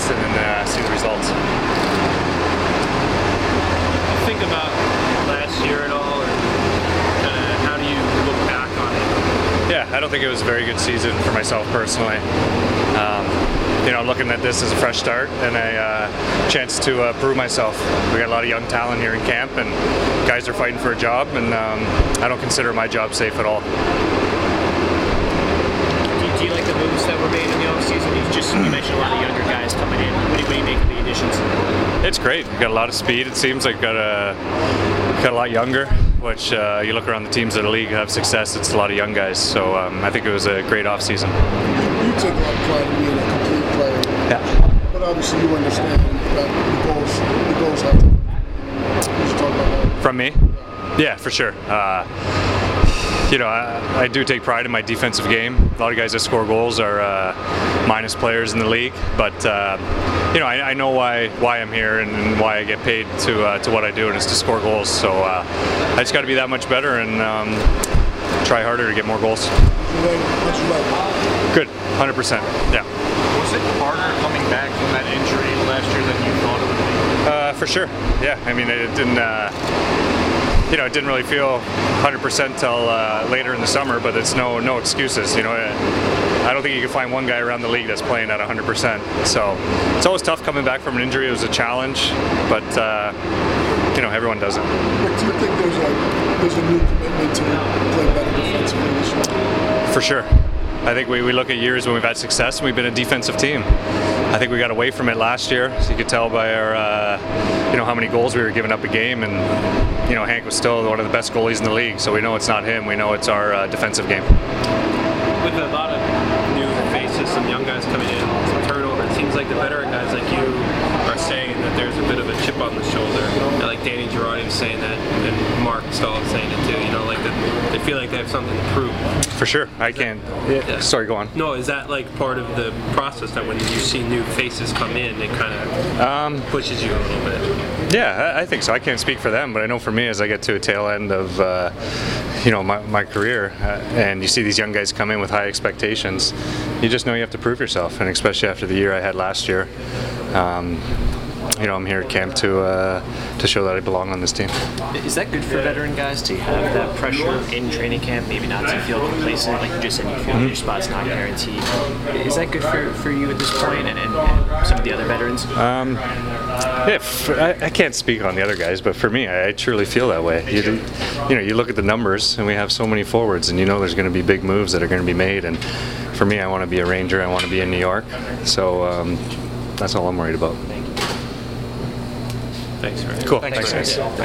test and then uh, see the results. Think about last year at all, or uh, how do you look back on it? Yeah, I don't think it was a very good season for myself personally. Um, you know, I'm looking at this as a fresh start and a uh, chance to uh, prove myself. We got a lot of young talent here in camp, and guys are fighting for a job, and um, I don't consider my job safe at all. Do you, like the moves that were made in the offseason? You just you mentioned a lot of younger guys coming in. What do you, what do you make of the additions? It's great. We've got a lot of speed. It seems like got a got a lot younger. Which uh, you look around the teams in the league have success. It's a lot of young guys. So um, I think it was a great offseason. You take a lot of pride in being a complete player. Yeah. But obviously, you understand that the goals, the goals have to. You should talk about that. From me? Yeah, for sure. Uh, you know, I, I do take pride in my defensive game. A lot of guys that score goals are uh, minus players in the league, but uh, you know, I, I know why why I'm here and, and why I get paid to uh, to what I do, and it's to score goals. So uh, I just got to be that much better and um, try harder to get more goals. You like, what you like. Good, 100%. Yeah. Was it harder coming back from that injury last year than you thought it would be? Uh, for sure. Yeah. I mean, it didn't. You know, it didn't really feel 100% till uh, later in the summer, but it's no no excuses. You know, I don't think you can find one guy around the league that's playing at 100%. So it's always tough coming back from an injury. It was a challenge, but uh, you know, everyone does it. But do you think there's a there's a new commitment to play better defensively this year? For sure. I think we, we look at years when we've had success and we've been a defensive team. I think we got away from it last year, so you could tell by our, uh, you know, how many goals we were giving up a game, and you know, Hank was still one of the best goalies in the league. So we know it's not him. We know it's our uh, defensive game. With a lot of new faces, some young guys coming in, some turnover, it seems like the veteran guys like you are saying that there's a bit of a chip on the shoulder. And like Danny Girardi was saying that, and Marc Staal was saying it too. You know, feel like they have something to prove. For sure. I can't. Yeah. Sorry, go on. No, is that like part of the process that when you see new faces come in, it kind of Um, pushes you a little bit? Yeah, I I think so. I can't speak for them, but I know for me, as I get to a tail end of, uh, you know, my, my career, uh, and you see these young guys come in with high expectations, you just know you have to prove yourself, and especially after the year I had last year. Um, you know, I'm here at camp to uh, to show that I belong on this team. Is that good for veteran guys to have that pressure in training camp? Maybe not to feel complacent, like you just said, you feel your spot's not guaranteed. Is that good for, for you at this point and, and, and some of the other veterans? Um, yeah, I can't speak on the other guys, but for me, I, I truly feel that way. You, you know, you look at the numbers, and we have so many forwards, and you know there's going to be big moves that are going to be made. And for me, I want to be a Ranger. I want to be in New York. So um, that's all I'm worried about. Thanks, Ray. Cool. Thanks, guys.